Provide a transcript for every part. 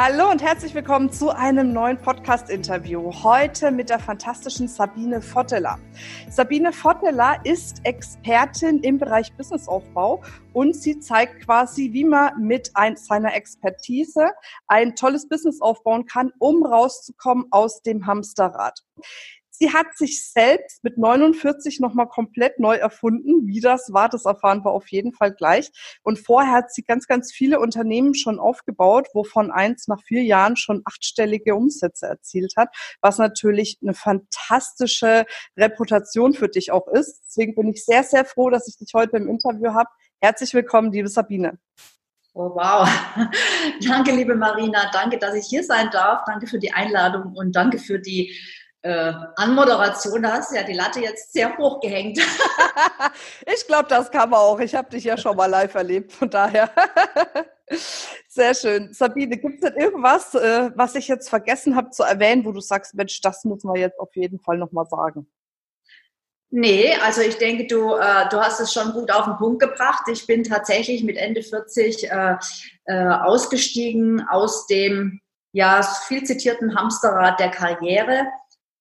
Hallo und herzlich willkommen zu einem neuen Podcast-Interview. Heute mit der fantastischen Sabine Votteler. Sabine Votteler ist Expertin im Bereich Businessaufbau und sie zeigt quasi, wie man mit ein, seiner Expertise ein tolles Business aufbauen kann, um rauszukommen aus dem Hamsterrad. Sie hat sich selbst mit 49 nochmal komplett neu erfunden. Wie das war, das erfahren wir auf jeden Fall gleich. Und vorher hat sie ganz, ganz viele Unternehmen schon aufgebaut, wovon eins nach vier Jahren schon achtstellige Umsätze erzielt hat, was natürlich eine fantastische Reputation für dich auch ist. Deswegen bin ich sehr, sehr froh, dass ich dich heute im Interview habe. Herzlich willkommen, liebe Sabine. Oh, wow. danke, liebe Marina. Danke, dass ich hier sein darf. Danke für die Einladung und danke für die äh, Anmoderation, da hast du ja die Latte jetzt sehr hoch gehängt. ich glaube, das kann man auch. Ich habe dich ja schon mal live erlebt, von daher. Sehr schön. Sabine, gibt es denn irgendwas, äh, was ich jetzt vergessen habe zu erwähnen, wo du sagst, Mensch, das muss man jetzt auf jeden Fall nochmal sagen? Nee, also ich denke, du, äh, du hast es schon gut auf den Punkt gebracht. Ich bin tatsächlich mit Ende 40 äh, äh, ausgestiegen aus dem ja viel zitierten Hamsterrad der Karriere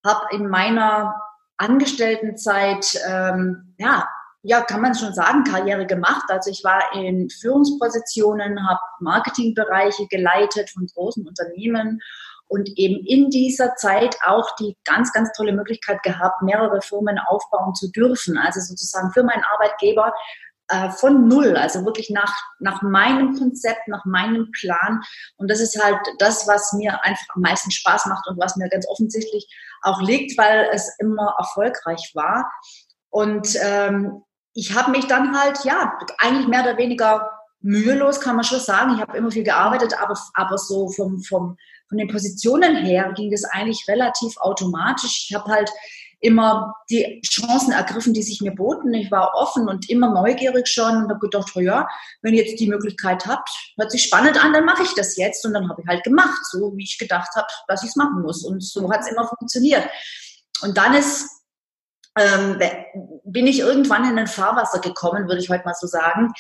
habe in meiner Angestelltenzeit, ähm, ja, ja, kann man schon sagen, Karriere gemacht. Also ich war in Führungspositionen, habe Marketingbereiche geleitet von großen Unternehmen und eben in dieser Zeit auch die ganz, ganz tolle Möglichkeit gehabt, mehrere Firmen aufbauen zu dürfen. Also sozusagen für meinen Arbeitgeber äh, von null, also wirklich nach, nach meinem Konzept, nach meinem Plan. Und das ist halt das, was mir einfach am meisten Spaß macht und was mir ganz offensichtlich auch liegt, weil es immer erfolgreich war. Und ähm, ich habe mich dann halt, ja, eigentlich mehr oder weniger mühelos, kann man schon sagen. Ich habe immer viel gearbeitet, aber, aber so vom, vom, von den Positionen her ging das eigentlich relativ automatisch. Ich habe halt immer die Chancen ergriffen, die sich mir boten. Ich war offen und immer neugierig schon und habe gedacht, oh ja, wenn ihr jetzt die Möglichkeit habt, hört sich spannend an, dann mache ich das jetzt. Und dann habe ich halt gemacht, so wie ich gedacht habe, dass ich es machen muss. Und so hat es immer funktioniert. Und dann ist ähm, bin ich irgendwann in ein Fahrwasser gekommen, würde ich heute mal so sagen,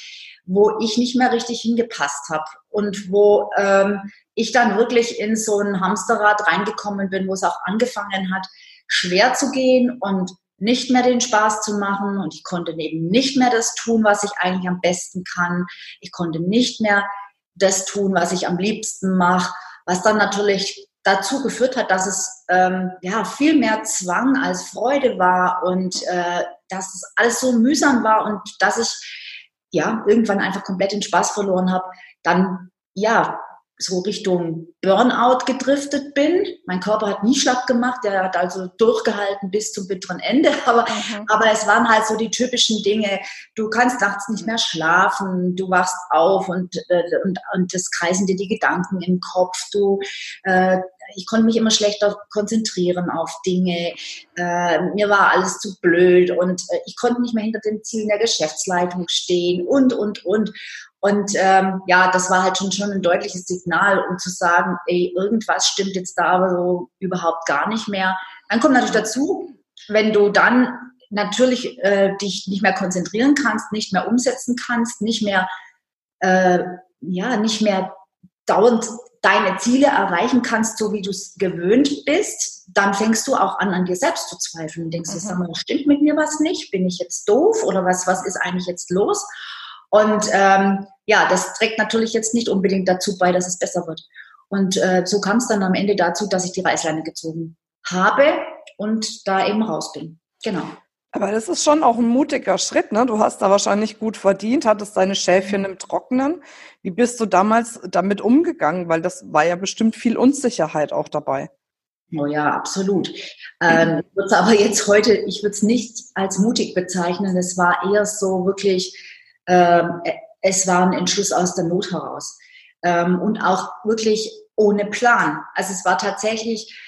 wo ich nicht mehr richtig hingepasst habe und wo ähm, ich dann wirklich in so ein Hamsterrad reingekommen bin, wo es auch angefangen hat, schwer zu gehen und nicht mehr den Spaß zu machen und ich konnte eben nicht mehr das tun, was ich eigentlich am besten kann. Ich konnte nicht mehr das tun, was ich am liebsten mache, was dann natürlich dazu geführt hat, dass es ähm, ja viel mehr Zwang als Freude war und äh, dass es alles so mühsam war und dass ich ja irgendwann einfach komplett den Spaß verloren habe. Dann ja so Richtung Burnout gedriftet bin. Mein Körper hat nie schlapp gemacht, der hat also durchgehalten bis zum bitteren Ende. Aber, mhm. aber es waren halt so die typischen Dinge. Du kannst nachts nicht mehr schlafen, du wachst auf und, äh, und, und das kreisen dir die Gedanken im Kopf. Du, äh, ich konnte mich immer schlechter konzentrieren auf Dinge. Äh, mir war alles zu blöd und äh, ich konnte nicht mehr hinter den Zielen der Geschäftsleitung stehen und, und, und. Und ähm, ja, das war halt schon, schon ein deutliches Signal, um zu sagen, ey, irgendwas stimmt jetzt da aber so überhaupt gar nicht mehr. Dann kommt natürlich dazu, wenn du dann natürlich äh, dich nicht mehr konzentrieren kannst, nicht mehr umsetzen kannst, nicht mehr, äh, ja, nicht mehr dauernd deine Ziele erreichen kannst, so wie du es gewöhnt bist, dann fängst du auch an, an dir selbst zu zweifeln. Und denkst, mhm. sag mal, stimmt mit mir was nicht? Bin ich jetzt doof oder was, was ist eigentlich jetzt los? Und ähm, ja, das trägt natürlich jetzt nicht unbedingt dazu bei, dass es besser wird. Und äh, so kam es dann am Ende dazu, dass ich die Reißleine gezogen habe und da eben raus bin. Genau. Aber das ist schon auch ein mutiger Schritt, ne? Du hast da wahrscheinlich gut verdient, hattest deine Schäfchen im Trockenen. Wie bist du damals damit umgegangen? Weil das war ja bestimmt viel Unsicherheit auch dabei. Oh ja, absolut. Ähm, ich würde es aber jetzt heute, ich würde es nicht als mutig bezeichnen. Es war eher so wirklich ähm, es war ein Entschluss aus der Not heraus. Ähm, und auch wirklich ohne Plan. Also es war tatsächlich ähm,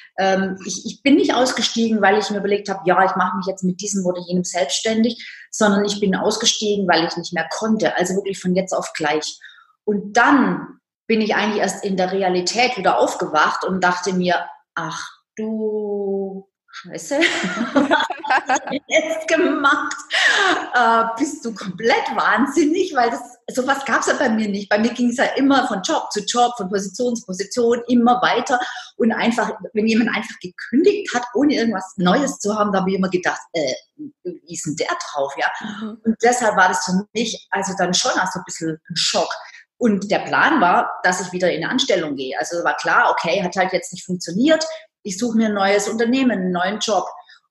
ich, ich bin nicht ausgestiegen, weil ich mir überlegt habe, ja, ich mache mich jetzt mit diesem oder jenem selbstständig, sondern ich bin ausgestiegen, weil ich nicht mehr konnte. Also wirklich von jetzt auf gleich. Und dann bin ich eigentlich erst in der Realität wieder aufgewacht und dachte mir, ach du Scheiße, was hast du jetzt gemacht? Äh, bist du komplett wahnsinnig? Weil das, sowas gab es ja bei mir nicht. Bei mir ging es ja immer von Job zu Job, von Position zu Position, immer weiter. Und einfach, wenn jemand einfach gekündigt hat, ohne irgendwas Neues zu haben, da habe ich immer gedacht, äh, wie ist denn der drauf? Ja? Mhm. Und deshalb war das für mich also dann schon auch so ein bisschen ein Schock. Und der Plan war, dass ich wieder in eine Anstellung gehe. Also war klar, okay, hat halt jetzt nicht funktioniert ich suche mir ein neues Unternehmen, einen neuen Job.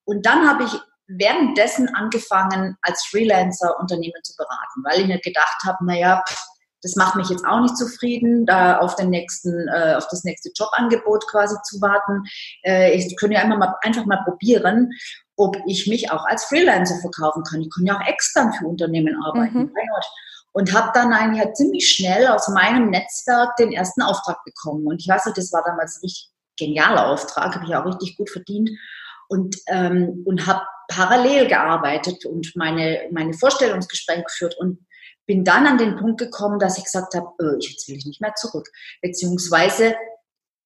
Und dann habe ich währenddessen angefangen, als Freelancer Unternehmen zu beraten, weil ich mir gedacht habe, naja, das macht mich jetzt auch nicht zufrieden, da auf den nächsten, äh, auf das nächste Jobangebot quasi zu warten. Äh, ich könnte ja einfach mal, einfach mal probieren, ob ich mich auch als Freelancer verkaufen kann. Ich kann ja auch extern für Unternehmen arbeiten. Mhm. Und habe dann eigentlich halt ziemlich schnell aus meinem Netzwerk den ersten Auftrag bekommen. Und ich weiß nicht, das war damals richtig genialer Auftrag, habe ich auch richtig gut verdient und, ähm, und habe parallel gearbeitet und meine, meine Vorstellungsgespräche geführt und bin dann an den Punkt gekommen, dass ich gesagt habe, oh, jetzt will ich nicht mehr zurück. Beziehungsweise,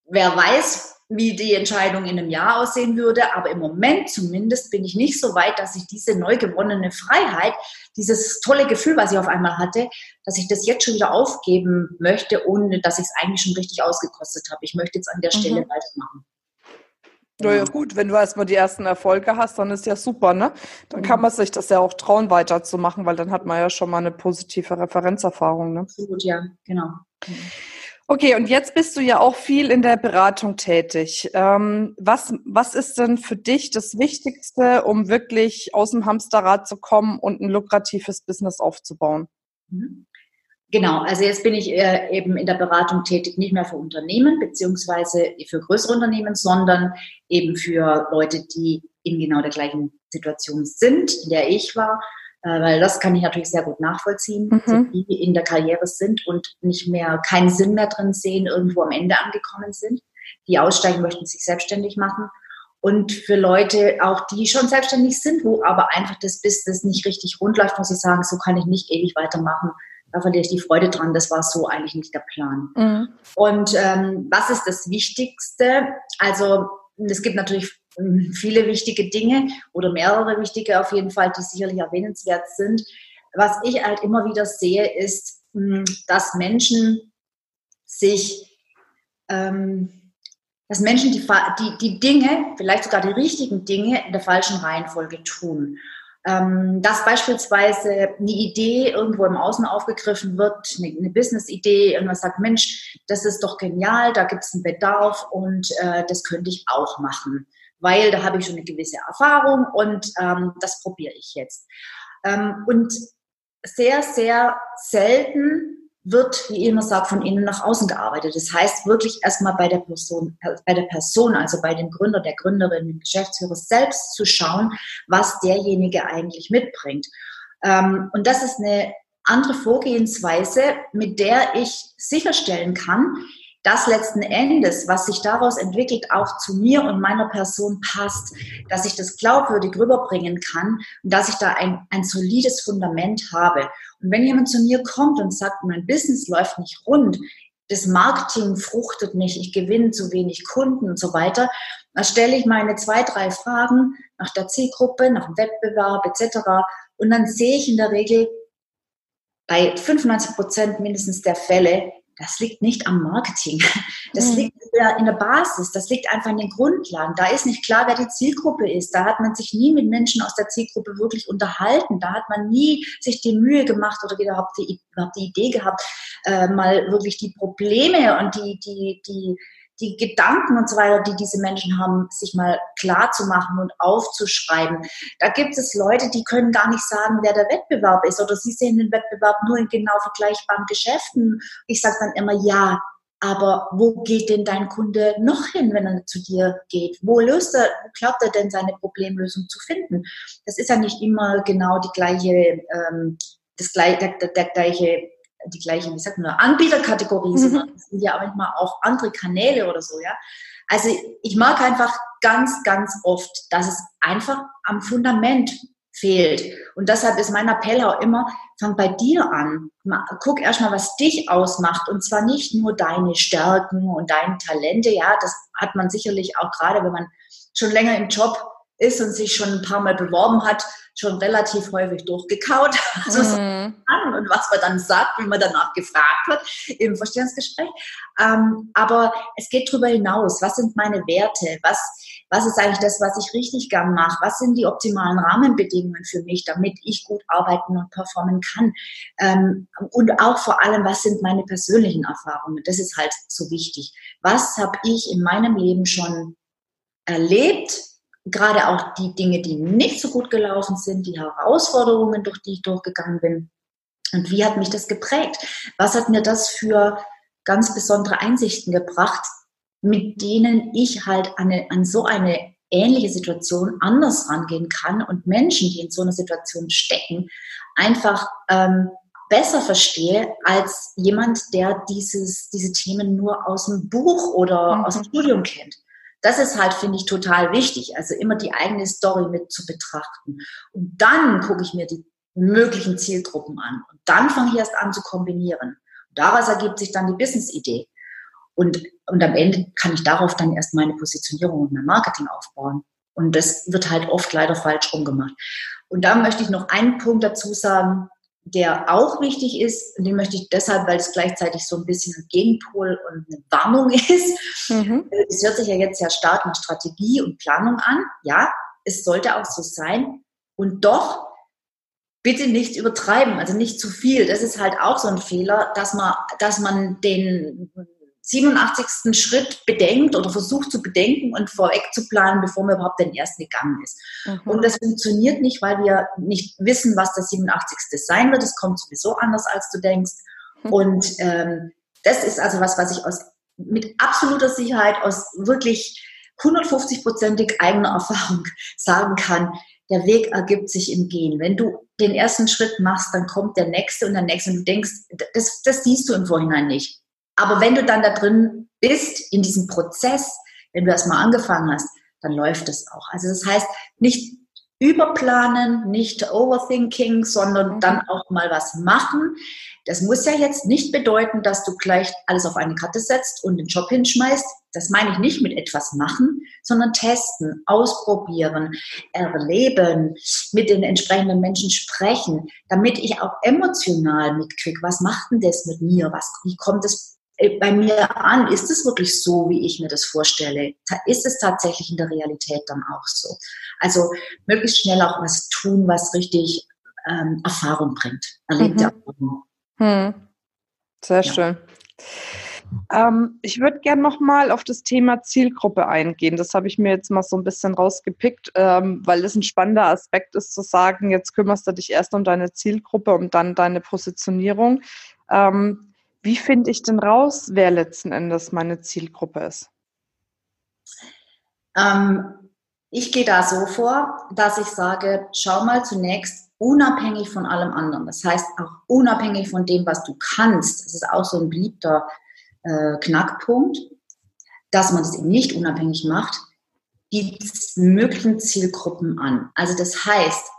wer weiß, wie die Entscheidung in einem Jahr aussehen würde. Aber im Moment zumindest bin ich nicht so weit, dass ich diese neu gewonnene Freiheit, dieses tolle Gefühl, was ich auf einmal hatte, dass ich das jetzt schon wieder aufgeben möchte, ohne dass ich es eigentlich schon richtig ausgekostet habe. Ich möchte jetzt an der Stelle mhm. weitermachen. Ja, ja, gut, wenn du erstmal die ersten Erfolge hast, dann ist ja super, ne? Dann mhm. kann man sich das ja auch trauen, weiterzumachen, weil dann hat man ja schon mal eine positive Referenzerfahrung, ne? Absolut, ja, genau. Mhm. Okay, und jetzt bist du ja auch viel in der Beratung tätig. Ähm, was, was ist denn für dich das Wichtigste, um wirklich aus dem Hamsterrad zu kommen und ein lukratives Business aufzubauen? Mhm. Genau, also jetzt bin ich äh, eben in der Beratung tätig, nicht mehr für Unternehmen beziehungsweise für größere Unternehmen, sondern eben für Leute, die in genau der gleichen Situation sind, in der ich war weil das kann ich natürlich sehr gut nachvollziehen, mhm. also die in der Karriere sind und nicht mehr keinen Sinn mehr drin sehen, irgendwo am Ende angekommen sind, die aussteigen möchten, sich selbstständig machen. Und für Leute auch, die schon selbstständig sind, wo aber einfach das Business nicht richtig rund läuft, muss ich sagen, so kann ich nicht ewig weitermachen. Da verliere ich die Freude dran. Das war so eigentlich nicht der Plan. Mhm. Und ähm, was ist das Wichtigste? Also es gibt natürlich viele wichtige Dinge oder mehrere wichtige auf jeden Fall, die sicherlich erwähnenswert sind. Was ich halt immer wieder sehe, ist, hm, dass Menschen sich, ähm, dass Menschen die, die, die Dinge, vielleicht sogar die richtigen Dinge in der falschen Reihenfolge tun. Ähm, dass beispielsweise eine Idee irgendwo im Außen aufgegriffen wird, eine, eine Business-Idee, irgendwas sagt, Mensch, das ist doch genial, da gibt es einen Bedarf und äh, das könnte ich auch machen weil da habe ich schon eine gewisse Erfahrung und ähm, das probiere ich jetzt. Ähm, und sehr, sehr selten wird, wie ich immer sage, von innen nach außen gearbeitet. Das heißt wirklich erstmal bei der Person, bei der Person, also bei dem Gründer, der Gründerin, dem Geschäftsführer selbst zu schauen, was derjenige eigentlich mitbringt. Ähm, und das ist eine andere Vorgehensweise, mit der ich sicherstellen kann, das letzten Endes, was sich daraus entwickelt, auch zu mir und meiner Person passt, dass ich das glaubwürdig rüberbringen kann und dass ich da ein, ein solides Fundament habe. Und wenn jemand zu mir kommt und sagt, mein Business läuft nicht rund, das Marketing fruchtet nicht, ich gewinne zu wenig Kunden und so weiter, dann stelle ich meine zwei, drei Fragen nach der Zielgruppe, nach dem Wettbewerb etc. Und dann sehe ich in der Regel bei 95 Prozent mindestens der Fälle, das liegt nicht am Marketing. Das mhm. liegt in der Basis, das liegt einfach in den Grundlagen. Da ist nicht klar, wer die Zielgruppe ist. Da hat man sich nie mit Menschen aus der Zielgruppe wirklich unterhalten. Da hat man nie sich die Mühe gemacht oder überhaupt die, überhaupt die Idee gehabt, äh, mal wirklich die Probleme und die, die, die, die Gedanken und so weiter, die diese Menschen haben, sich mal klar zu machen und aufzuschreiben. Da gibt es Leute, die können gar nicht sagen, wer der Wettbewerb ist oder sie sehen den Wettbewerb nur in genau vergleichbaren Geschäften. Ich sage dann immer, ja, aber wo geht denn dein Kunde noch hin, wenn er zu dir geht? Wo löst er, wo glaubt er denn seine Problemlösung zu finden? Das ist ja nicht immer genau die gleiche, ähm, das gleiche, der, der, der gleiche die gleiche, wie sagt man, Anbieterkategorie, mhm. sondern es sind ja manchmal auch andere Kanäle oder so, ja. Also ich mag einfach ganz, ganz oft, dass es einfach am Fundament fehlt. Und deshalb ist mein Appell auch immer, fang bei dir an. Guck erstmal, was dich ausmacht. Und zwar nicht nur deine Stärken und deine Talente. Ja, das hat man sicherlich auch gerade, wenn man schon länger im Job ist und sich schon ein paar Mal beworben hat, schon relativ häufig durchgekaut. Also mhm. so und was man dann sagt, wenn man danach gefragt wird im Vorstellungsgespräch. Ähm, aber es geht darüber hinaus. Was sind meine Werte? Was, was ist eigentlich das, was ich richtig gern mache? Was sind die optimalen Rahmenbedingungen für mich, damit ich gut arbeiten und performen kann? Ähm, und auch vor allem, was sind meine persönlichen Erfahrungen? Das ist halt so wichtig. Was habe ich in meinem Leben schon erlebt, gerade auch die Dinge, die nicht so gut gelaufen sind, die Herausforderungen, durch die ich durchgegangen bin. Und wie hat mich das geprägt? Was hat mir das für ganz besondere Einsichten gebracht, mit denen ich halt eine, an so eine ähnliche Situation anders rangehen kann und Menschen, die in so einer Situation stecken, einfach ähm, besser verstehe als jemand, der dieses, diese Themen nur aus dem Buch oder mhm. aus dem Studium kennt. Das ist halt, finde ich, total wichtig. Also immer die eigene Story mit zu betrachten. Und dann gucke ich mir die möglichen Zielgruppen an. Und dann fange ich erst an zu kombinieren. Und daraus ergibt sich dann die Business-Idee. Und, und am Ende kann ich darauf dann erst meine Positionierung und mein Marketing aufbauen. Und das wird halt oft leider falsch rumgemacht. Und da möchte ich noch einen Punkt dazu sagen, der auch wichtig ist, und den möchte ich deshalb, weil es gleichzeitig so ein bisschen ein Gegenpol und eine Warnung ist. Mhm. Es hört sich ja jetzt sehr stark nach Strategie und Planung an. Ja, es sollte auch so sein. Und doch bitte nicht übertreiben, also nicht zu viel. Das ist halt auch so ein Fehler, dass man, dass man den 87. Schritt bedenkt oder versucht zu bedenken und vorweg zu planen, bevor man überhaupt den ersten gegangen ist. Mhm. Und das funktioniert nicht, weil wir nicht wissen, was der 87. sein wird. Es kommt sowieso anders, als du denkst. Mhm. Und ähm, das ist also was, was ich aus mit absoluter Sicherheit aus wirklich 150-prozentig eigener Erfahrung sagen kann. Der Weg ergibt sich im Gehen. Wenn du den ersten Schritt machst, dann kommt der nächste und der nächste und du denkst, das, das siehst du im Vorhinein nicht. Aber wenn du dann da drin bist, in diesem Prozess, wenn du erstmal angefangen hast, dann läuft es auch. Also das heißt, nicht überplanen, nicht overthinking, sondern mhm. dann auch mal was machen. Das muss ja jetzt nicht bedeuten, dass du gleich alles auf eine Karte setzt und den Job hinschmeißt. Das meine ich nicht mit etwas machen, sondern testen, ausprobieren, erleben, mit den entsprechenden Menschen sprechen, damit ich auch emotional mitkriege, was macht denn das mit mir? Was, wie kommt es bei mir an, ist es wirklich so, wie ich mir das vorstelle? Ist es tatsächlich in der Realität dann auch so? Also möglichst schnell auch was tun, was richtig ähm, Erfahrung bringt, erlebte mhm. Erfahrung. Hm. Sehr ja. schön. Ähm, ich würde gerne nochmal auf das Thema Zielgruppe eingehen. Das habe ich mir jetzt mal so ein bisschen rausgepickt, ähm, weil das ein spannender Aspekt ist, zu sagen, jetzt kümmerst du dich erst um deine Zielgruppe und dann deine Positionierung. Ähm, wie finde ich denn raus, wer letzten Endes meine Zielgruppe ist? Ähm, ich gehe da so vor, dass ich sage, schau mal zunächst unabhängig von allem anderen. Das heißt auch unabhängig von dem, was du kannst. Das ist auch so ein beliebter äh, Knackpunkt, dass man es eben nicht unabhängig macht, die möglichen Zielgruppen an. Also das heißt,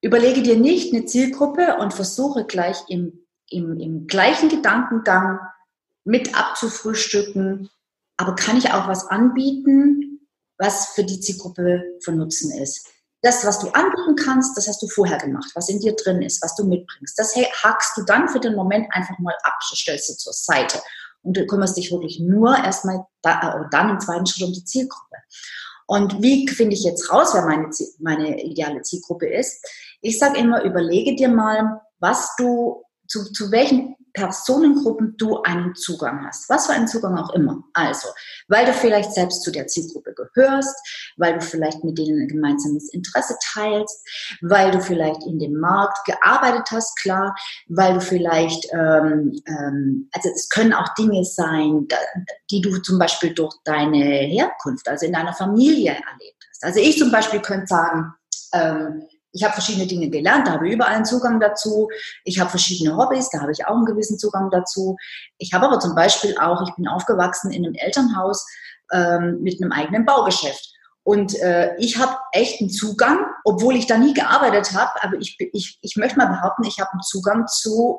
überlege dir nicht eine Zielgruppe und versuche gleich im im, im gleichen Gedankengang mit abzufrühstücken, aber kann ich auch was anbieten, was für die Zielgruppe von Nutzen ist. Das, was du anbieten kannst, das hast du vorher gemacht, was in dir drin ist, was du mitbringst. Das hackst du dann für den Moment einfach mal ab, stellst du zur Seite. Und du kümmerst dich wirklich nur erstmal da, äh, dann im zweiten Schritt um die Zielgruppe. Und wie finde ich jetzt raus, wer meine, meine ideale Zielgruppe ist? Ich sage immer, überlege dir mal, was du zu, zu welchen Personengruppen du einen Zugang hast. Was für einen Zugang auch immer. Also, weil du vielleicht selbst zu der Zielgruppe gehörst, weil du vielleicht mit denen ein gemeinsames Interesse teilst, weil du vielleicht in dem Markt gearbeitet hast, klar, weil du vielleicht, ähm, ähm, also es können auch Dinge sein, die du zum Beispiel durch deine Herkunft, also in deiner Familie erlebt hast. Also ich zum Beispiel könnte sagen, ähm, ich habe verschiedene Dinge gelernt, da habe ich überall einen Zugang dazu. Ich habe verschiedene Hobbys, da habe ich auch einen gewissen Zugang dazu. Ich habe aber zum Beispiel auch, ich bin aufgewachsen in einem Elternhaus ähm, mit einem eigenen Baugeschäft. Und äh, ich habe echt einen Zugang, obwohl ich da nie gearbeitet habe, aber ich, ich, ich möchte mal behaupten, ich habe einen Zugang zu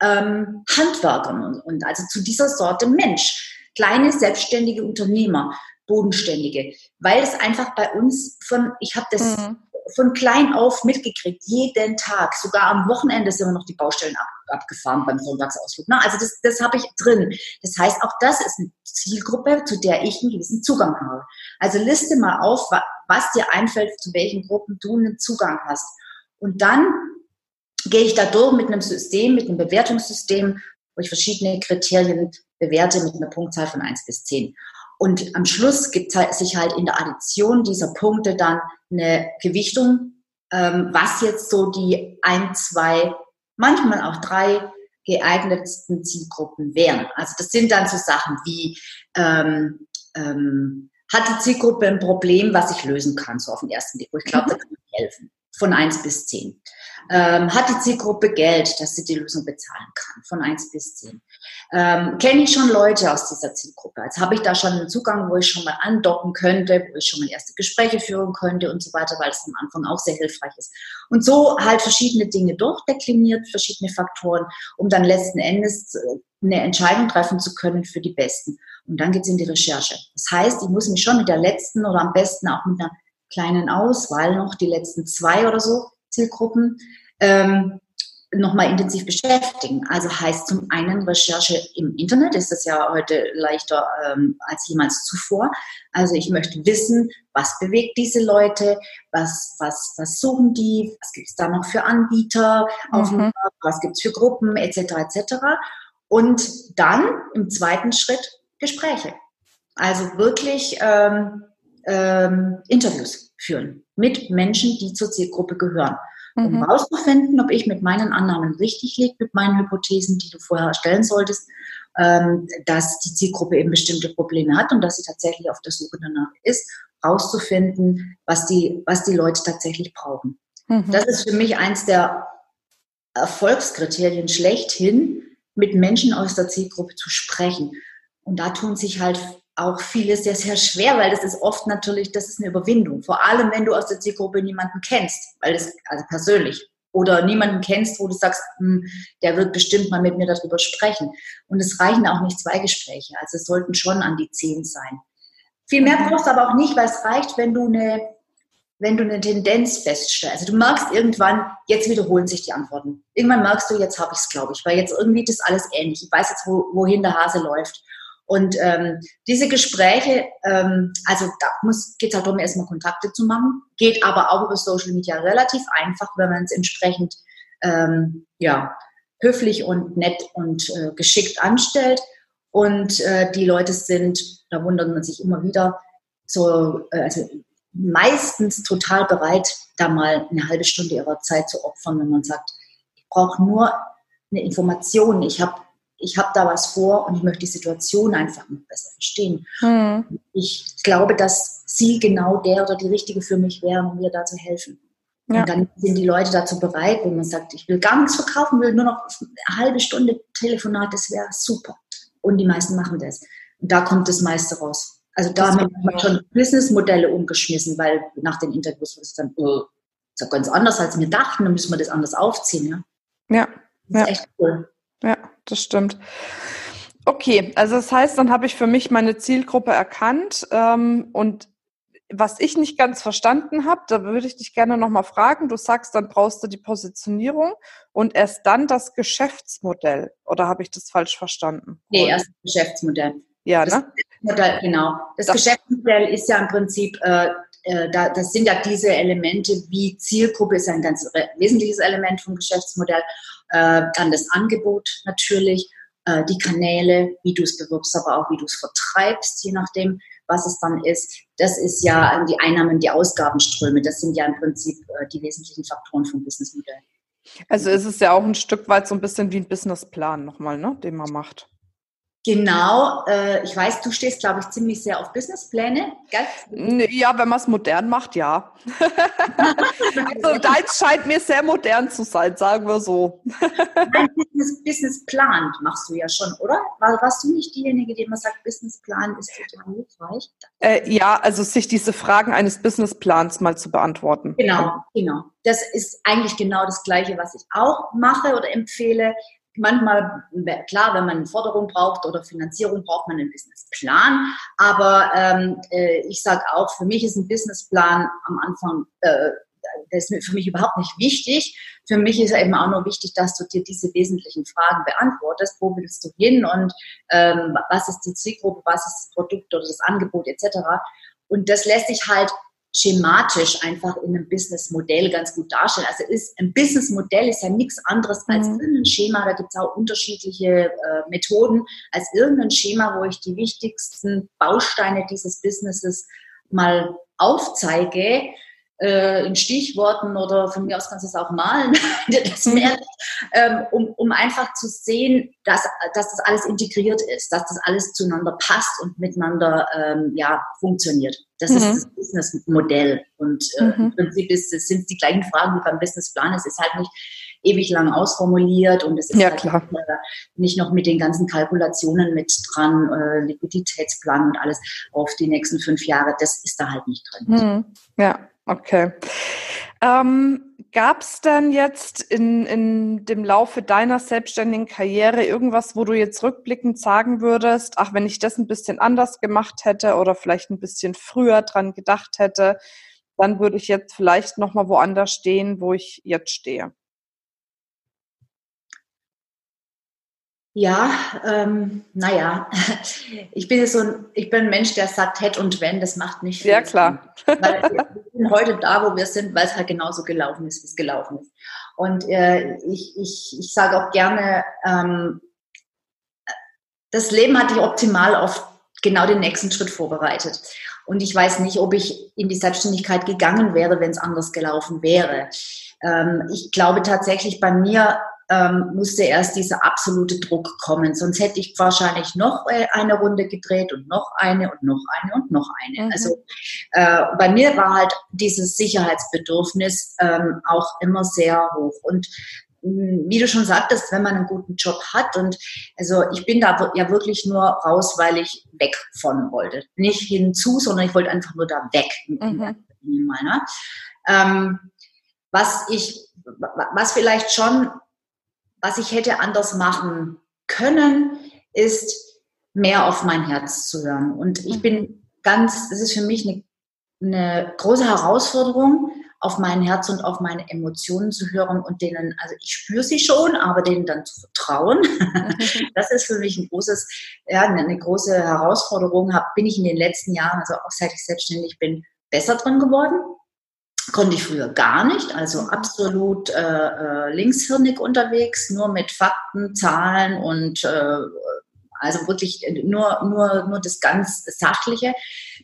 ähm, Handwerkern und, und also zu dieser Sorte Mensch. Kleine selbstständige Unternehmer, Bodenständige, weil es einfach bei uns von, ich habe das mhm von klein auf mitgekriegt, jeden Tag. Sogar am Wochenende sind wir noch die Baustellen ab, abgefahren beim Sonntagsausflug. Na, also das, das habe ich drin. Das heißt, auch das ist eine Zielgruppe, zu der ich einen gewissen Zugang habe. Also liste mal auf, was dir einfällt, zu welchen Gruppen du einen Zugang hast. Und dann gehe ich da durch mit einem System, mit einem Bewertungssystem, wo ich verschiedene Kriterien bewerte mit einer Punktzahl von 1 bis 10. Und am Schluss gibt es sich halt in der Addition dieser Punkte dann eine Gewichtung, ähm, was jetzt so die ein, zwei, manchmal auch drei geeignetsten Zielgruppen wären. Also das sind dann so Sachen wie, ähm, ähm, hat die Zielgruppe ein Problem, was ich lösen kann, so auf den ersten Blick, ich glaube, da kann helfen, von eins bis zehn. Ähm, hat die Zielgruppe Geld, dass sie die Lösung bezahlen kann, von eins bis zehn ähm, kenne ich schon Leute aus dieser Zielgruppe. Also habe ich da schon einen Zugang, wo ich schon mal andocken könnte, wo ich schon mal erste Gespräche führen könnte und so weiter, weil es am Anfang auch sehr hilfreich ist. Und so halt verschiedene Dinge durchdekliniert, verschiedene Faktoren, um dann letzten Endes äh, eine Entscheidung treffen zu können für die Besten. Und dann geht es in die Recherche. Das heißt, ich muss mich schon mit der letzten oder am besten auch mit einer kleinen Auswahl noch, die letzten zwei oder so Zielgruppen, ähm, nochmal intensiv beschäftigen. Also heißt zum einen Recherche im Internet, ist das ja heute leichter ähm, als jemals zuvor. Also ich möchte wissen, was bewegt diese Leute, was, was, was suchen die, was gibt es da noch für Anbieter, auf mhm. was gibt es für Gruppen, etc. etc. Und dann im zweiten Schritt Gespräche. Also wirklich ähm, ähm, Interviews führen mit Menschen, die zur Zielgruppe gehören um mhm. herauszufinden, ob ich mit meinen Annahmen richtig liege, mit meinen Hypothesen, die du vorher stellen solltest, ähm, dass die Zielgruppe eben bestimmte Probleme hat und dass sie tatsächlich auf der Suche danach ist, herauszufinden, was die, was die Leute tatsächlich brauchen. Mhm. Das ist für mich eins der Erfolgskriterien schlechthin, mit Menschen aus der Zielgruppe zu sprechen. Und da tun sich halt auch vieles sehr, sehr schwer, weil das ist oft natürlich, das ist eine Überwindung. Vor allem, wenn du aus der Zielgruppe niemanden kennst, weil das, also persönlich, oder niemanden kennst, wo du sagst, hm, der wird bestimmt mal mit mir darüber sprechen. Und es reichen auch nicht zwei Gespräche, also es sollten schon an die zehn sein. Viel mehr mhm. brauchst du aber auch nicht, weil es reicht, wenn du eine, wenn du eine Tendenz feststellst. Also du merkst irgendwann, jetzt wiederholen sich die Antworten. Irgendwann merkst du, jetzt habe ich es, glaube ich, weil jetzt irgendwie das alles ähnlich. Ich weiß jetzt, wo, wohin der Hase läuft. Und ähm, diese Gespräche, ähm, also da geht es halt darum, erstmal Kontakte zu machen, geht aber auch über Social Media relativ einfach, wenn man es entsprechend ähm, ja, höflich und nett und äh, geschickt anstellt. Und äh, die Leute sind, da wundert man sich immer wieder, so, äh, also meistens total bereit, da mal eine halbe Stunde ihrer Zeit zu opfern, wenn man sagt, ich brauche nur eine Information, ich habe ich habe da was vor und ich möchte die Situation einfach noch besser verstehen. Mhm. Ich glaube, dass sie genau der oder die Richtige für mich wären, um mir da zu helfen. Ja. Und dann sind die Leute dazu bereit, wenn man sagt, ich will gar nichts verkaufen, will nur noch eine halbe Stunde Telefonat, das wäre super. Und die meisten machen das. Und da kommt das meiste raus. Also da haben wir schon Businessmodelle umgeschmissen, weil nach den Interviews war es dann, oh, ist ja ganz anders, als wir dachten, dann müssen wir das anders aufziehen. Ja, ja. Das ist echt cool. Ja das stimmt. Okay, also das heißt, dann habe ich für mich meine Zielgruppe erkannt ähm, und was ich nicht ganz verstanden habe, da würde ich dich gerne nochmal fragen. Du sagst, dann brauchst du die Positionierung und erst dann das Geschäftsmodell. Oder habe ich das falsch verstanden? Nee, erst das Geschäftsmodell. Ja, das ne? Geschäftsmodell, genau. Das, das Geschäftsmodell ist ja im Prinzip, äh, äh, da, das sind ja diese Elemente, wie Zielgruppe ist ein ganz wesentliches Element vom Geschäftsmodell äh, dann das Angebot natürlich, äh, die Kanäle, wie du es bewirbst, aber auch wie du es vertreibst, je nachdem, was es dann ist. Das ist ja die Einnahmen, die Ausgabenströme. Das sind ja im Prinzip äh, die wesentlichen Faktoren vom Businessmodell. Also ist es ja auch ein Stück weit so ein bisschen wie ein Businessplan nochmal, ne, den man macht. Genau, äh, ich weiß, du stehst, glaube ich, ziemlich sehr auf Businesspläne. Gell? Ja, wenn man es modern macht, ja. also deins scheint mir sehr modern zu sein, sagen wir so. Nein, Business, Businessplan machst du ja schon, oder? War, warst du nicht diejenige, die immer sagt, Businessplan ist total hilfreich? Äh, ja, also sich diese Fragen eines Businessplans mal zu beantworten. Genau, genau. Das ist eigentlich genau das Gleiche, was ich auch mache oder empfehle manchmal, klar, wenn man Forderung braucht oder Finanzierung, braucht man einen Businessplan. Aber ähm, äh, ich sage auch, für mich ist ein Businessplan am Anfang, äh, das ist für mich überhaupt nicht wichtig. Für mich ist eben auch nur wichtig, dass du dir diese wesentlichen Fragen beantwortest. Wo willst du hin und ähm, was ist die Zielgruppe, was ist das Produkt oder das Angebot etc. Und das lässt sich halt schematisch einfach in einem Businessmodell ganz gut darstellen. Also ist, ein Businessmodell ist ja nichts anderes als mhm. irgendein Schema, da gibt es auch unterschiedliche äh, Methoden, als irgendein Schema, wo ich die wichtigsten Bausteine dieses Businesses mal aufzeige äh, in Stichworten oder von mir aus kannst du es auch malen, mhm. ähm, um, um einfach zu sehen, dass, dass das alles integriert ist, dass das alles zueinander passt und miteinander ähm, ja, funktioniert. Das mhm. ist das Businessmodell. Und äh, mhm. im Prinzip ist, es sind die gleichen Fragen wie beim Businessplan. Es ist halt nicht ewig lang ausformuliert und es ist ja, halt klar. nicht noch mit den ganzen Kalkulationen mit dran, äh, Liquiditätsplan und alles auf die nächsten fünf Jahre. Das ist da halt nicht drin. Mhm. Ja, Okay. Ähm, Gab es denn jetzt in, in dem Laufe deiner selbstständigen Karriere irgendwas, wo du jetzt rückblickend sagen würdest, ach, wenn ich das ein bisschen anders gemacht hätte oder vielleicht ein bisschen früher dran gedacht hätte, dann würde ich jetzt vielleicht nochmal woanders stehen, wo ich jetzt stehe? Ja, ähm, naja, ich bin so ein, ich bin ein Mensch, der sagt hätte und wenn, das macht nicht viel. Ja, klar. Weil wir sind heute da, wo wir sind, weil es halt genauso gelaufen ist, wie es gelaufen ist. Und äh, ich, ich, ich sage auch gerne, ähm, das Leben hat dich optimal auf genau den nächsten Schritt vorbereitet. Und ich weiß nicht, ob ich in die Selbstständigkeit gegangen wäre, wenn es anders gelaufen wäre. Ähm, ich glaube tatsächlich bei mir ähm, musste erst dieser absolute Druck kommen. Sonst hätte ich wahrscheinlich noch äh, eine Runde gedreht und noch eine und noch eine und noch eine. Mhm. Also äh, bei mir war halt dieses Sicherheitsbedürfnis ähm, auch immer sehr hoch. Und hm, wie du schon sagtest, wenn man einen guten Job hat und also ich bin da ja wirklich nur raus, weil ich weg von wollte. Nicht hinzu, sondern ich wollte einfach nur da weg. Mhm. Ähm, was ich, was vielleicht schon was ich hätte anders machen können, ist mehr auf mein Herz zu hören. Und ich bin ganz, das ist für mich eine, eine große Herausforderung, auf mein Herz und auf meine Emotionen zu hören und denen, also ich spüre sie schon, aber denen dann zu vertrauen. Das ist für mich ein großes, ja, eine große Herausforderung. Hab, bin ich in den letzten Jahren, also auch seit ich selbstständig bin, besser drin geworden. Konnte ich früher gar nicht, also mhm. absolut äh, äh, linkshirnig unterwegs, nur mit Fakten, Zahlen und äh, also wirklich nur, nur, nur das ganz Sachliche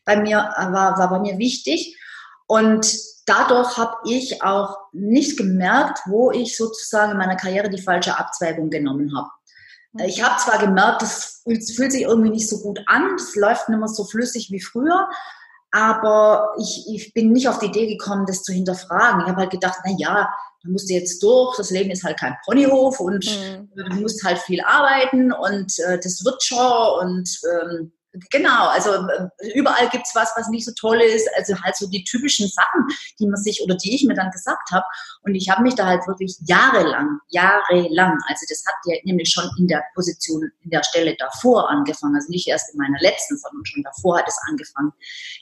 bei mir war, war bei mir wichtig. Und dadurch habe ich auch nicht gemerkt, wo ich sozusagen in meiner Karriere die falsche Abzweigung genommen habe. Mhm. Ich habe zwar gemerkt, fühlt, fühlt sich irgendwie nicht so gut an, es läuft nicht mehr so flüssig wie früher, aber ich, ich bin nicht auf die Idee gekommen, das zu hinterfragen. Ich habe halt gedacht, na ja, da musst du jetzt durch, das Leben ist halt kein Ponyhof und mhm. du musst halt viel arbeiten und äh, das wird schon und ähm, Genau, also äh, überall gibt's was, was nicht so toll ist. Also halt so die typischen Sachen, die man sich oder die ich mir dann gesagt habe. Und ich habe mich da halt wirklich jahrelang, jahrelang, also das hat ja nämlich schon in der Position, in der Stelle davor angefangen, also nicht erst in meiner letzten, sondern schon davor hat es angefangen,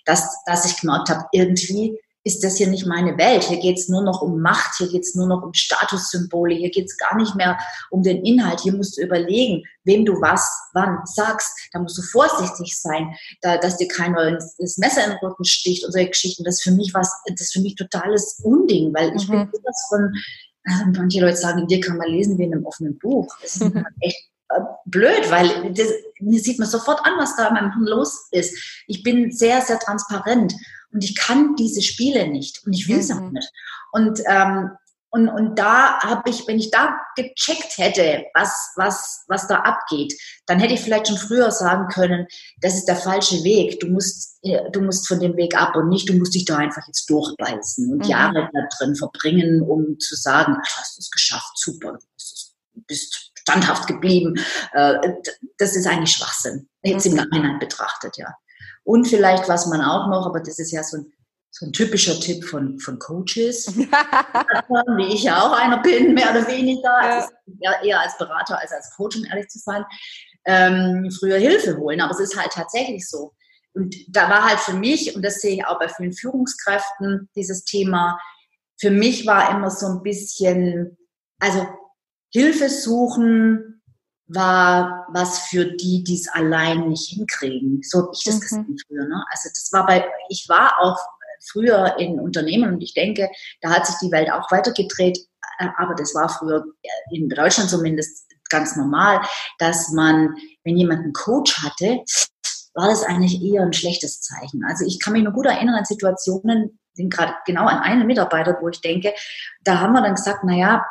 dass, dass ich gemerkt habe, irgendwie ist das hier nicht meine Welt. Hier geht es nur noch um Macht, hier geht es nur noch um Statussymbole, hier geht es gar nicht mehr um den Inhalt. Hier musst du überlegen, wem du was, wann sagst. Da musst du vorsichtig sein, da, dass dir keiner das Messer in den Rücken sticht und solche Geschichten. Das ist für mich was, das ist für mich totales Unding, weil ich mhm. bin das von, also manche Leute sagen, dir kann man lesen wie in einem offenen Buch. Das ist mhm. echt äh, blöd, weil das, mir sieht man sofort an, was da in meinem Hirn los ist. Ich bin sehr, sehr transparent und ich kann diese Spiele nicht und ich will es mhm. auch nicht. Und ähm, Und, und da habe ich, wenn ich da gecheckt hätte, was, was, was da abgeht, dann hätte ich vielleicht schon früher sagen können, das ist der falsche Weg. Du musst, äh, du musst von dem Weg ab und nicht, du musst dich da einfach jetzt durchbeißen und mhm. Jahre da drin verbringen, um zu sagen, ach, du hast es geschafft, super, du bist standhaft geblieben. Äh, das ist eigentlich Schwachsinn, jetzt im mhm. Nachhinein betrachtet, ja. Und vielleicht, was man auch noch, aber das ist ja so ein so ein typischer Tipp von, von Coaches, wie ich ja auch einer bin, mehr oder weniger, also eher als Berater als als Coach, um ehrlich zu sein, ähm, früher Hilfe holen. Aber es ist halt tatsächlich so. Und da war halt für mich, und das sehe ich auch bei vielen Führungskräften, dieses Thema, für mich war immer so ein bisschen, also Hilfe suchen war was für die, die es allein nicht hinkriegen. So habe ich das mhm. gesehen früher. Ne? Also das war bei, ich war auch früher in Unternehmen und ich denke, da hat sich die Welt auch weitergedreht, äh, aber das war früher äh, in Deutschland zumindest ganz normal, dass man, wenn jemand einen Coach hatte, war das eigentlich eher ein schlechtes Zeichen. Also ich kann mich nur gut erinnern an Situationen, gerade genau an einen Mitarbeiter, wo ich denke, da haben wir dann gesagt, naja,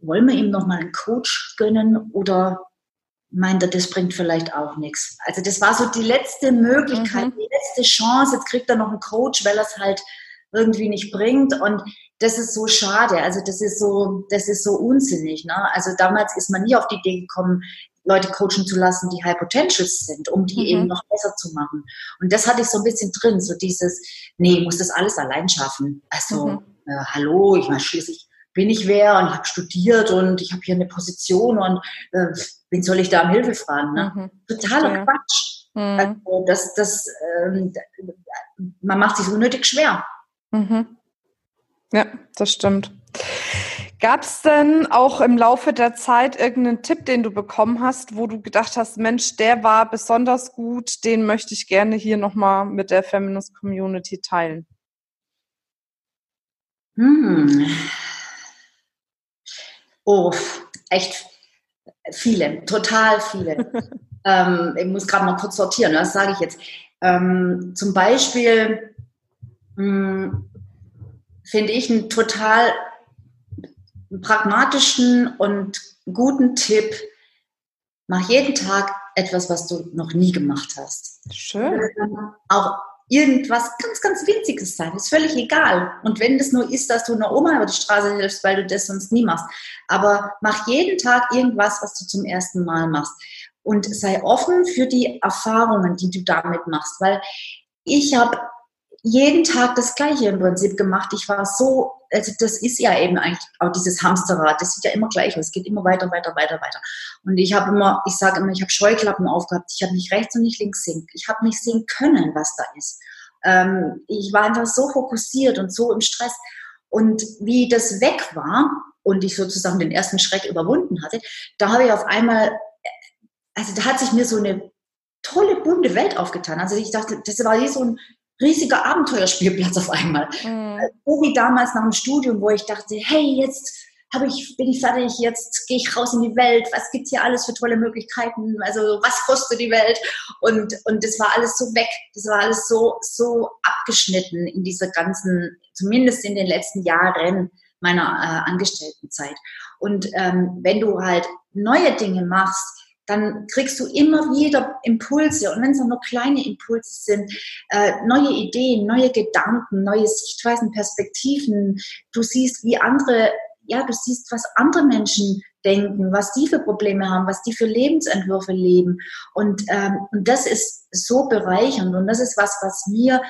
wollen wir ihm nochmal einen Coach gönnen oder meint er, das bringt vielleicht auch nichts. Also das war so die letzte Möglichkeit, mhm. die letzte Chance. Jetzt kriegt er noch einen Coach, weil er es halt irgendwie nicht bringt. Und das ist so schade. Also das ist so, das ist so unsinnig. Ne? Also damals ist man nie auf die Idee gekommen, Leute coachen zu lassen, die High Potentials sind, um die mhm. eben noch besser zu machen. Und das hatte ich so ein bisschen drin, so dieses, nee, ich muss das alles allein schaffen. Also, mhm. äh, hallo, ich meine, schließlich bin ich wer und ich habe studiert und ich habe hier eine Position und äh, wen soll ich da um Hilfe fragen? Ne? Mhm, Totaler verstehe. Quatsch. Mhm. Also das, das, ähm, man macht sich unnötig schwer. Mhm. Ja, das stimmt. Gab es denn auch im Laufe der Zeit irgendeinen Tipp, den du bekommen hast, wo du gedacht hast, Mensch, der war besonders gut, den möchte ich gerne hier nochmal mit der Feminist Community teilen? Hm. Oh, echt viele, total viele. ähm, ich muss gerade mal kurz sortieren, das sage ich jetzt. Ähm, zum Beispiel hm, finde ich einen total pragmatischen und guten Tipp. Mach jeden Tag etwas, was du noch nie gemacht hast. Schön. Auch irgendwas ganz, ganz Winziges sein. Ist völlig egal. Und wenn das nur ist, dass du einer Oma über die Straße hilfst, weil du das sonst nie machst. Aber mach jeden Tag irgendwas, was du zum ersten Mal machst. Und sei offen für die Erfahrungen, die du damit machst. Weil ich habe jeden Tag das Gleiche im Prinzip gemacht. Ich war so, also das ist ja eben eigentlich auch dieses Hamsterrad, das sieht ja immer gleich aus, es geht immer weiter, weiter, weiter, weiter. Und ich habe immer, ich sage immer, ich habe Scheuklappen aufgehabt, ich habe nicht rechts und nicht links sehen, ich habe nicht sehen können, was da ist. Ähm, ich war einfach so fokussiert und so im Stress. Und wie das weg war und ich sozusagen den ersten Schreck überwunden hatte, da habe ich auf einmal, also da hat sich mir so eine tolle bunte Welt aufgetan. Also ich dachte, das war wie so ein riesiger Abenteuerspielplatz auf einmal. Mhm. So wie damals nach dem Studium, wo ich dachte, hey, jetzt habe ich, bin ich fertig, jetzt gehe ich raus in die Welt, was gibt's hier alles für tolle Möglichkeiten, also was kostet die Welt? Und, und das war alles so weg, das war alles so, so abgeschnitten in dieser ganzen, zumindest in den letzten Jahren meiner äh, Angestelltenzeit. Und ähm, wenn du halt neue Dinge machst, dann kriegst du immer wieder Impulse und wenn es auch nur kleine Impulse sind, äh, neue Ideen, neue Gedanken, neue Sichtweisen, Perspektiven. Du siehst, wie andere, ja, du siehst, was andere Menschen denken, was die für Probleme haben, was die für Lebensentwürfe leben. Und, ähm, und das ist so bereichernd und das ist was, was mir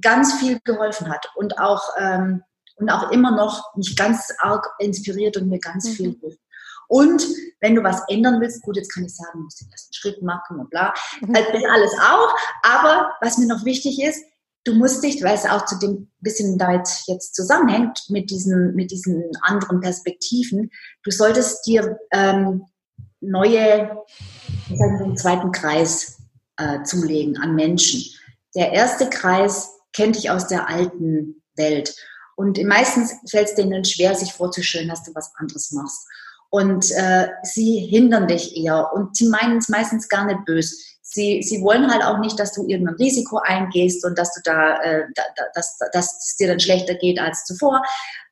ganz viel geholfen hat und auch, ähm, und auch immer noch mich ganz arg inspiriert und mir ganz mhm. viel hilft. Und wenn du was ändern willst, gut, jetzt kann ich sagen, du musst den ersten Schritt machen und bla. Mhm. Also das alles auch. Aber was mir noch wichtig ist, du musst dich, weil es auch zu dem bisschen damit jetzt zusammenhängt, mit diesen, mit diesen anderen Perspektiven, du solltest dir ähm, neue, sagen wir, einen zweiten Kreis äh, zulegen an Menschen. Der erste Kreis kennt dich aus der alten Welt. Und meistens fällt es denen schwer, sich vorzustellen, dass du was anderes machst und äh, sie hindern dich eher und sie meinen es meistens gar nicht böse. Sie, sie wollen halt auch nicht, dass du irgendein Risiko eingehst und dass du da, äh, da dass, dass es dir dann schlechter geht als zuvor.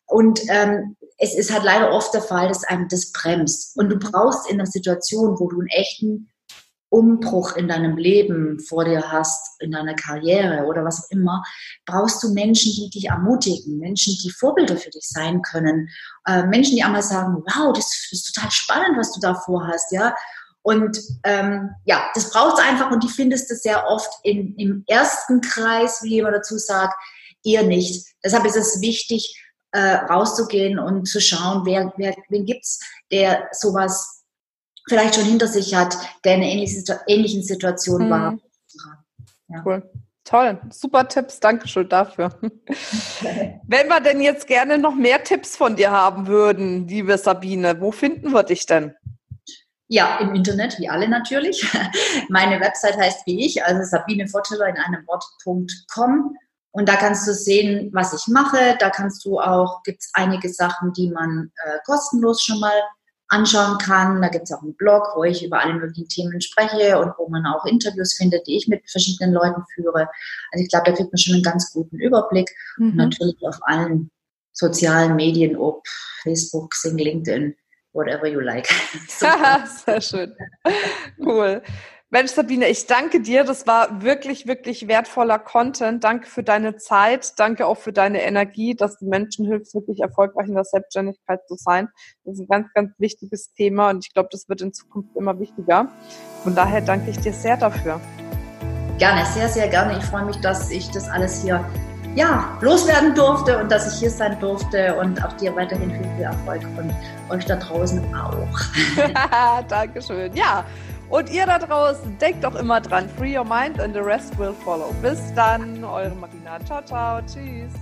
und ähm, es ist halt leider oft der Fall, dass einem das bremst. Und du brauchst in einer Situation, wo du einen echten Umbruch in deinem Leben vor dir hast, in deiner Karriere oder was auch immer, brauchst du Menschen, die dich ermutigen, Menschen, die Vorbilder für dich sein können, äh, Menschen, die einmal sagen, wow, das ist total spannend, was du da vorhast, ja. Und ähm, ja, das braucht es einfach und die findest du sehr oft in, im ersten Kreis, wie jemand dazu sagt, eher nicht. Deshalb ist es wichtig, äh, rauszugehen und zu schauen, wer, wer, wen gibt's, der sowas vielleicht schon hinter sich hat, der in einer ähnlichen, Situation mhm. war. Ja. Cool. Toll, super Tipps, Dankeschön dafür. Wenn wir denn jetzt gerne noch mehr Tipps von dir haben würden, liebe Sabine, wo finden wir dich denn? Ja, im Internet, wie alle natürlich. Meine Website heißt wie ich, also Sabine Votteler in einem Wort.com. Und da kannst du sehen, was ich mache. Da kannst du auch, gibt es einige Sachen, die man äh, kostenlos schon mal anschauen kann. Da gibt es auch einen Blog, wo ich über alle möglichen Themen spreche und wo man auch Interviews findet, die ich mit verschiedenen Leuten führe. Also ich glaube, da kriegt man schon einen ganz guten Überblick. Mhm. Und natürlich auf allen sozialen Medien, ob Facebook, Sing, LinkedIn, whatever you like. Sehr schön. Cool. Mensch, Sabine, ich danke dir. Das war wirklich, wirklich wertvoller Content. Danke für deine Zeit. Danke auch für deine Energie, dass du Menschen hilfst, wirklich erfolgreich in der Selbstständigkeit zu sein. Das ist ein ganz, ganz wichtiges Thema und ich glaube, das wird in Zukunft immer wichtiger. Von daher danke ich dir sehr dafür. Gerne, sehr, sehr gerne. Ich freue mich, dass ich das alles hier ja, loswerden durfte und dass ich hier sein durfte und auch dir weiterhin viel, viel Erfolg und euch da draußen auch. Dankeschön. Ja, und ihr da draußen, denkt doch immer dran, free your mind and the rest will follow. Bis dann, eure Marina. Ciao, ciao, tschüss.